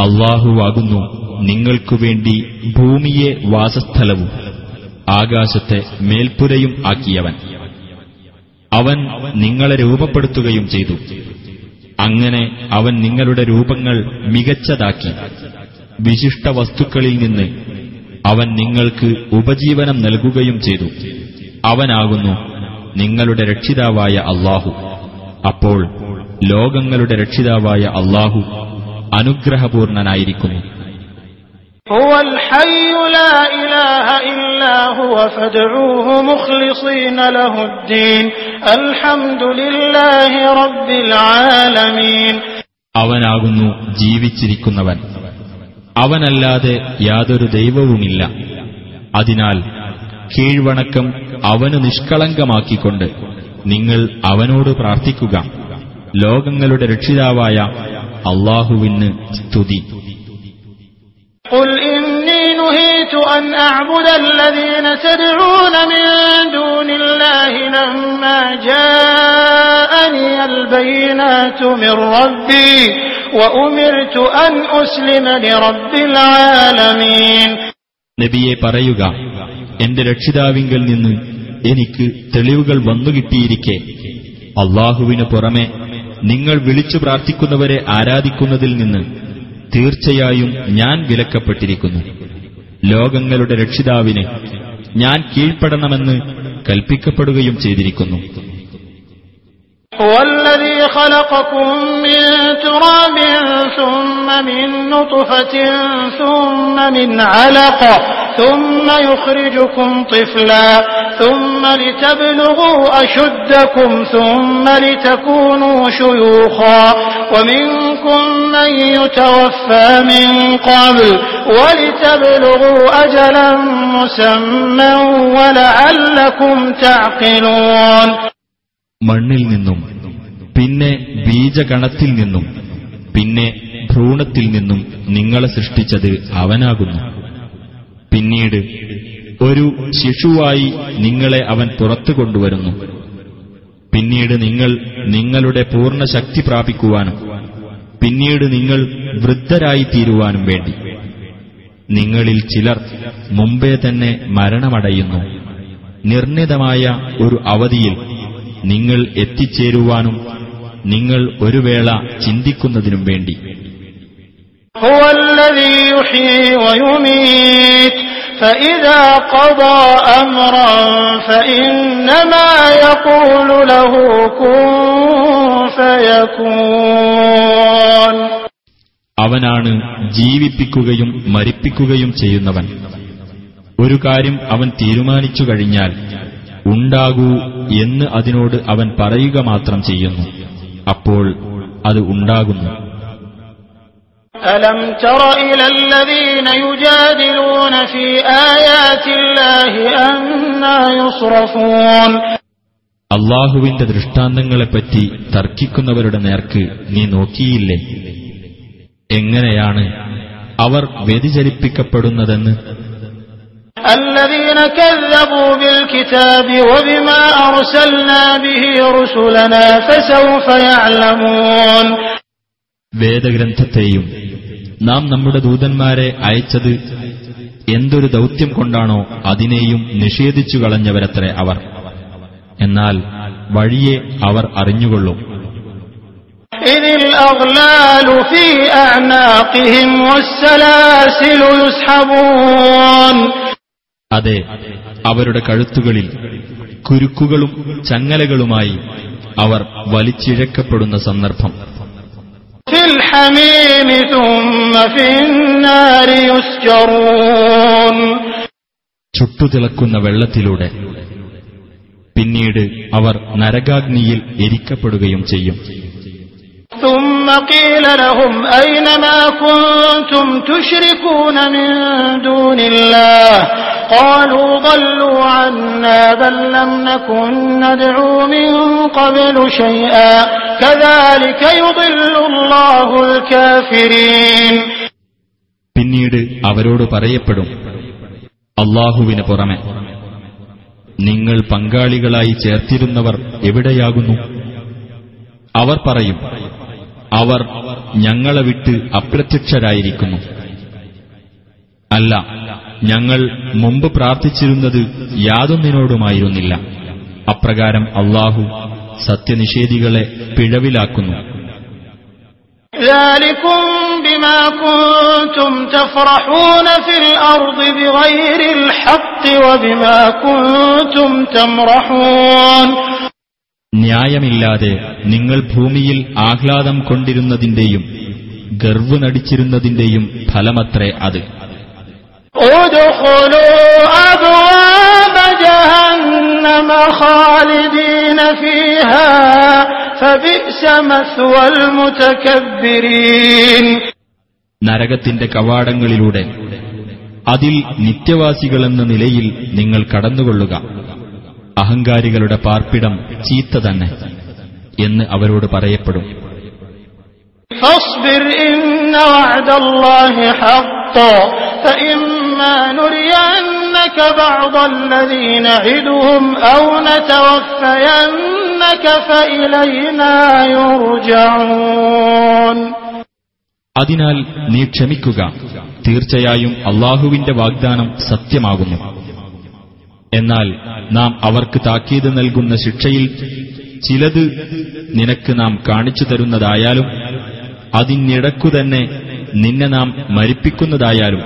Speaker 1: അള്ളാഹുവാകുന്നു. നിങ്ങൾക്കു വേണ്ടി ഭൂമിയെ വാസസ്ഥലവും ആകാശത്തെ മേൽപ്പുരയും ആക്കിയവൻ. അവൻ നിങ്ങളെ രൂപപ്പെടുത്തുകയും ചെയ്തു. അങ്ങനെ അവൻ നിങ്ങളുടെ രൂപങ്ങൾ മികച്ചതാക്കി. വിശിഷ്ട വസ്തുക്കളിൽ നിന്ന് അവൻ നിങ്ങൾക്ക് ഉപജീവനം നൽകുകയും ചെയ്തു. അവനാകുന്നു നിങ്ങളുടെ രക്ഷിതാവായ അള്ളാഹു. അപ്പോൾ ലോകങ്ങളുടെ രക്ഷിതാവായ അള്ളാഹു അനുഗ്രഹപൂർണനായിരിക്കുന്നു. അവനാകുന്നു ജീവിച്ചിരിക്കുന്നവൻ. അവനല്ലാതെ യാതൊരു ദൈവവുമില്ല. അതിനാൽ കീഴ്വണക്കം അവന് നിഷ്കളങ്കമാക്കിക്കൊണ്ട് നിങ്ങൾ അവനോട് പ്രാർത്ഥിക്കുക. ലോകങ്ങളുടെ രക്ഷിതാവായ അള്ളാഹുവിന് സ്തുതി
Speaker 4: قل إني نهيت أن أعبد الذين تدعون من دون الله لما جاءني البينات من ربي وأمرت أن أسلم لرب العالمين
Speaker 1: നബിയെ പറയുക എന്റെ രക്ഷിതാവിങ്കൽ നിന്ന് എനിക്ക് തെളിവുകൾ വന്നുകിട്ടിയിരിക്കെ അള്ളാഹുവിനു പുറമെ നിങ്ങൾ വിളിച്ചു പ്രാർത്ഥിക്കുന്നവരെ ആരാധിക്കുന്നതിൽ നിന്ന് തീർച്ചയായും ഞാൻ വിലക്കപ്പെട്ടിരിക്കുന്നു ലോകങ്ങളുടെ രക്ഷിതാവിന് ഞാൻ കീഴ്പ്പെടണമെന്ന് കൽപ്പിക്കപ്പെടുകയും ചെയ്തിരിക്കുന്നു
Speaker 4: هو الذي خلقكم من تراب ثم من نطفة ثم من علقة ثم يخرجكم طفلا ثم لتبلغوا أشدكم ثم لتكونوا شيوخا ومنكم من يتوفى من قبل ولتبلغوا أجلا مسمى ولعلكم تعقلون
Speaker 1: മണ്ണിൽ നിന്നും പിന്നെ ബീജഗണത്തിൽ നിന്നും പിന്നെ ഭ്രൂണത്തിൽ നിന്നും നിങ്ങളെ സൃഷ്ടിച്ചത് അവനാകുന്നു പിന്നീട് ഒരു ശിശുവായി നിങ്ങളെ അവൻ പുറത്തു കൊണ്ടുവരുന്നു. പിന്നീട് നിങ്ങൾ നിങ്ങളുടെ പൂർണ ശക്തി പ്രാപിക്കുവാനും പിന്നീട് നിങ്ങൾ വൃദ്ധരായി തീരുവാനും വേണ്ടി. നിങ്ങളിൽ ചിലർ മുമ്പേ തന്നെ മരണമടയുന്നു. നിർണിതമായ ഒരു അവധിയിൽ നിങ്ങൾ എത്തിച്ചേരുവാനും നിങ്ങൾ ഒരു വേള ചിന്തിക്കുന്നതിനും വേണ്ടി.
Speaker 4: هو الذي يحيي ويميت فإذا قضى أمرا فإنما يقول له كن فيكون
Speaker 1: അവനാണ് ജീവിപ്പിക്കുകയും മരിപ്പിക്കുകയും ചെയ്യുന്നവൻ ഒരു കാര്യം അവൻ തീരുമാനിച്ചു കഴിഞ്ഞാൽ ഉണ്ടാകൂ എന്ന് അതിനോട് അവൻ പറയുക മാത്രം ചെയ്യുന്നു അപ്പോൾ അത് ഉണ്ടാകുന്നു
Speaker 4: ألم تر إلى الذين يجادلون في آيات الله أنا يصرفون
Speaker 1: അള്ളാഹുവിന്റെ ദൃഷ്ടാന്തങ്ങളെപ്പറ്റി തർക്കിക്കുന്നവരുടെ നേർക്ക് നീ നോക്കിയില്ലേ എങ്ങനെയാണ് അവർ വ്യതിചലിപ്പിക്കപ്പെടുന്നതെന്ന്
Speaker 4: الذين كذبوا بالكتاب وبما أرسلنا به رسلنا فسوف يعلمون
Speaker 1: വേദഗ്രന്ഥത്തെയും നാം നമ്മുടെ ദൂതന്മാരെ അയച്ചത് എന്തൊരു ദൗത്യം കൊണ്ടാണോ അതിനെയും നിഷേധിച്ചു കളഞ്ഞവരത്ര അവർ. എന്നാൽ വഴിയെ അവർ അറിഞ്ഞുകൊള്ളും. അതെ അവരുടെ കഴുത്തുകളിൽ കുരുക്കുകളും ചങ്ങലകളുമായി അവർ വലിച്ചിഴക്കപ്പെടുന്ന സന്ദർഭം. ചുട്ടുതിളക്കുന്ന വെള്ളത്തിലൂടെ പിന്നീട് അവർ നരകാഗ്നിയിൽ എരിക്കപ്പെടുകയും ചെയ്യും
Speaker 4: ثم قيل لهم أين ما كنتم تشركون من دون الله قالوا ضلوا عنا بل لم نكن ندعو من قبل شيئا كذلك يضل الله الكافرين
Speaker 1: പിന്നീട് അവരോട് പറയപ്പെടും അള്ളാഹുവിന് പുറമെ നിങ്ങൾ പങ്കാളികളായി ചേർത്തിരുന്നവർ എവിടെയാകുന്നു അവർ പറയും അവർ ഞങ്ങളെ വിട്ട് അപ്രത്യക്ഷരായിരിക്കുന്നു അല്ല ഞങ്ങൾ മുമ്പ് പ്രാർത്ഥിച്ചിരുന്നത് യാതൊന്നിനോടുമായിരുന്നില്ല. അപ്രകാരം അള്ളാഹു സത്യനിഷേധികളെ പിഴവിലാക്കുന്നു. ന്യായമില്ലാതെ നിങ്ങൾ ഭൂമിയിൽ ആഹ്ലാദം കൊണ്ടിരുന്നതിന്റെയും ഗർവ് നടിച്ചിരുന്നതിന്റെയും ഫലമത്രേ അത്. നരകത്തിന്റെ കവാടങ്ങളിലൂടെ അതിൽ നിത്യവാസികളെന്ന നിലയിൽ നിങ്ങൾ കടന്നുകൊള്ളുക അഹങ്കാരികളുടെ പാർപ്പിടം ചീത്ത തന്നെ എന്ന് അവരോട് പറയപ്പെടും
Speaker 4: فاصبر إن وعد الله حق فإما نرينك بعض الذي نعدهم أو نتوفينك فإلينا يرجعون
Speaker 1: അതിനാൽ നീ ക്ഷമിക്കുക തീർച്ചയായും അള്ളാഹുവിന്റെ വാഗ്ദാനം സത്യമാകുന്നു എന്നാൽ നാം അവർക്ക് താക്കീത് നൽകുന്ന ശിക്ഷയിൽ ചിലത് നിനക്ക് നാം കാണിച്ചു തരുന്നതായാലും അതിനിടക്കുതന്നെ നിന്നെ നാം മരിപ്പിക്കുന്നതായാലും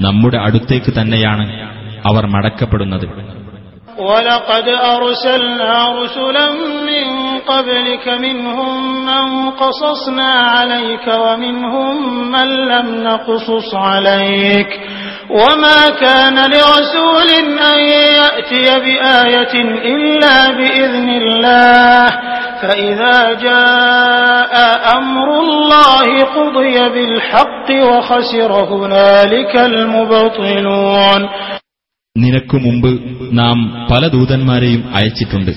Speaker 1: നമ്മുടെ അടുത്തേക്ക് തന്നെയാണ് അവർ മടക്കപ്പെടുന്നത്
Speaker 4: ولقد أرسلنا رسلا من قبلك منهم من قصصنا عليك ومنهم من لم نقصص عليك وما كان لرسول أن يأتي بآية إلا بإذن الله فإذا جاء أمر الله قضي بالحق وخسر هنالك المبطلون
Speaker 1: നിനക്കു മുമ്പ് നാം പല ദൂതന്മാരെയും അയച്ചിട്ടുണ്ട്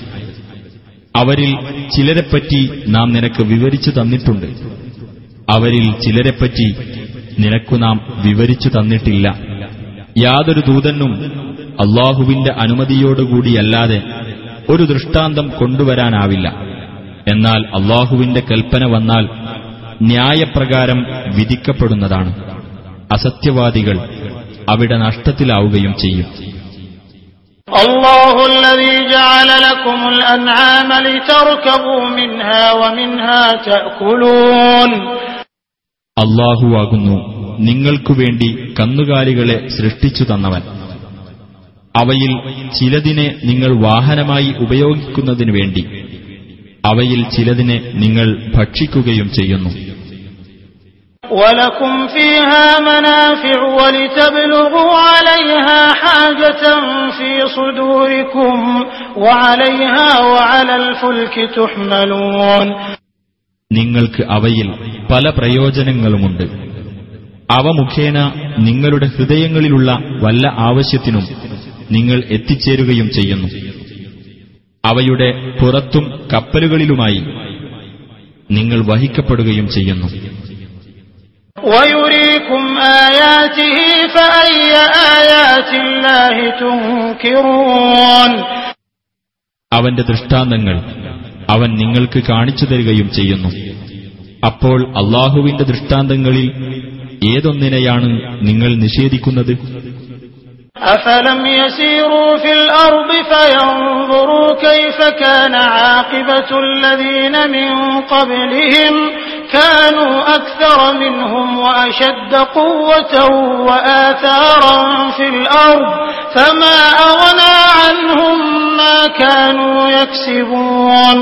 Speaker 1: അവരിൽ ചിലരെപ്പറ്റി നാം നിനക്ക് വിവരിച്ചു തന്നിട്ടുണ്ട് അവരിൽ ചിലരെപ്പറ്റി നിനക്കു നാം വിവരിച്ചു തന്നിട്ടില്ല യാതൊരു ദൂതനും അള്ളാഹുവിന്റെ അനുമതിയോടുകൂടിയല്ലാതെ ഒരു ദൃഷ്ടാന്തം കൊണ്ടുവരാനാവില്ല എന്നാൽ അള്ളാഹുവിന്റെ കൽപ്പന വന്നാൽ ന്യായപ്രകാരം വിധിക്കപ്പെടുന്നതാണ്. അസത്യവാദികൾ അവിടെ നഷ്ടത്തിലാവുകയും ചെയ്യും.
Speaker 4: അള്ളാഹു
Speaker 1: അള്ളാഹുവാകുന്നു നിങ്ങൾക്കു വേണ്ടി കന്നുകാലികളെ സൃഷ്ടിച്ചു തന്നവൻ. അവയിൽ ചിലതിനെ നിങ്ങൾ വാഹനമായി ഉപയോഗിക്കുന്നതിനു വേണ്ടി. അവയിൽ ചിലതിനെ നിങ്ങൾ ഭക്ഷിക്കുകയും ചെയ്യുന്നു
Speaker 4: ولكم فيها منافع ولتبلغوا عليها حاجة في صدوركم وعليها وعلى الفلك تحملون
Speaker 1: നിങ്ങൾക്ക് അവയിൽ പല പ്രയോജനങ്ങളുമുണ്ട് അവ മുഖേന നിങ്ങളുടെ ഹൃദയങ്ങളിലുള്ള വല്ല ആവശ്യത്തിനും നിങ്ങൾ എത്തിച്ചേരുകയും ചെയ്യുന്നു അവയുടെ പുറത്തും കപ്പലുകളിലുമായി നിങ്ങൾ വഹിക്കപ്പെടുകയും ചെയ്യുന്നു. അവന്റെ ദൃഷ്ടാന്തങ്ങൾ അവൻ നിങ്ങൾക്ക് കാണിച്ചു തരികയും ചെയ്യുന്നു. അപ്പോൾ അള്ളാഹുവിന്റെ ദൃഷ്ടാന്തങ്ങളിൽ ഏതൊന്നിനെയാണ് നിങ്ങൾ നിഷേധിക്കുന്നത്?
Speaker 4: أفلم يسيروا في الأرض فينظروا كيف كان عاقبة الذين من قبلهم كانوا أكثر منهم وأشد قوة وآثارا في الأرض فما أغنى عنهم ما كانوا يكسبون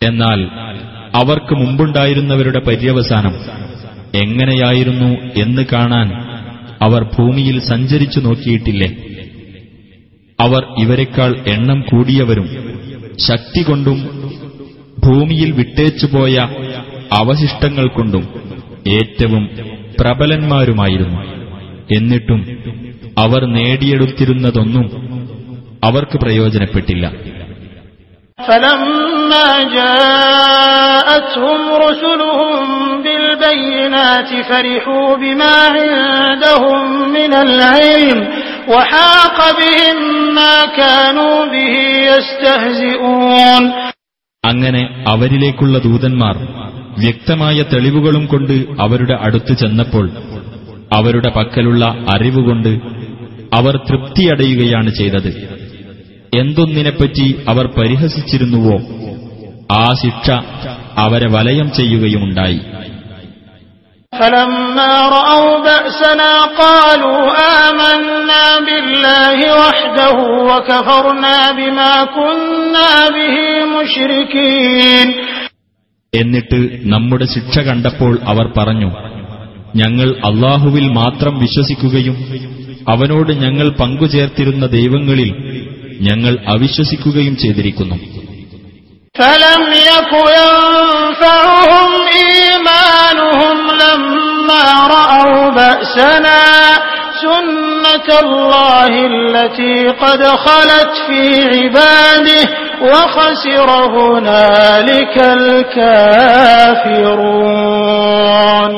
Speaker 1: എന്നാൽ അവർക്ക് മുമ്പുണ്ടായിരുന്നവരുടെ പര്യവസാനം എങ്ങനെയായിരുന്നു എന്ന് കാണാൻ അവർ ഭൂമിയിൽ സഞ്ചരിച്ചു നോക്കിയിട്ടില്ലേ അവർ ഇവരെക്കാൾ എണ്ണം കൂടിയവരും ശക്തി കൊണ്ടും ഭൂമിയിൽ വിട്ടേച്ചുപോയ അവശിഷ്ടങ്ങൾ കൊണ്ടും ഏറ്റവും പ്രബലന്മാരുമായിരുന്നു എന്നിട്ടും അവർ നേടിയെടുത്തിരുന്നതൊന്നും അവർക്ക് പ്രയോജനപ്പെട്ടില്ല
Speaker 4: فلما جاءتهم رسلهم بالبينات فرحوا بما عندهم من العلم وحاق بهم ما كانوا به يستهزئون
Speaker 1: അങ്ങനെ അവരിലേക്കുള്ള ദൂതന്മാർ വ്യക്തമായ തെളിവുകളും കൊണ്ട് അവരുടെ അടുത്ത് ചെന്നപ്പോൾ അവരുടെ പക്കലുള്ള അറിവുകൊണ്ട് അവർ തൃപ്തിയടയുകയാണ് ചെയ്തത് എന്തൊന്നിനെപ്പറ്റി അവർ പരിഹസിച്ചിരുന്നുവോ ആ ശിക്ഷ അവരെ വലയം ചെയ്യുകയുമുണ്ടായി
Speaker 4: فلما رأوا بأسنا قالوا آمنا بالله وحده وكفرنا بما كنا به مشركين
Speaker 1: എന്നിട്ട് നമ്മുടെ ശിക്ഷ കണ്ടപ്പോൾ അവർ പറഞ്ഞു ഞങ്ങൾ അള്ളാഹുവിൽ മാത്രം വിശ്വസിക്കുകയും അവനോട് ഞങ്ങൾ പങ്കുചേർത്തിരുന്ന ദൈവങ്ങളിൽ ഞങ്ങൾ അവിശ്വസിക്കുകയും ചെയ്തിരിക്കുന്നു
Speaker 4: فلم يك ينفعهم إيمانهم لما رأوا بأسنا سنة الله التي قد خلت في عباده وخسر هنالك الكافرون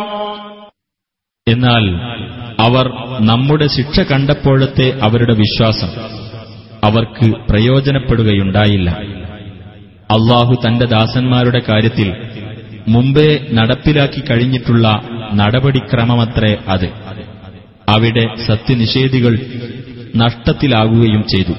Speaker 1: എന്നാൽ അവർ നമ്മുടെ ശിക്ഷ കണ്ടപ്പോഴത്തെ അവരുടെ വിശ്വാസം അവർക്ക് പ്രയോജനപ്പെടുകയുണ്ടായില്ല അള്ളാഹു തന്റെ ദാസന്മാരുടെ കാര്യത്തിൽ മുമ്പേ നടപ്പിലാക്കി കഴിഞ്ഞിട്ടുള്ള നടപടിക്രമമത്രേ അത്. അവിടെ സത്യനിഷേധികൾ നഷ്ടത്തിലാകുകയും ചെയ്തു.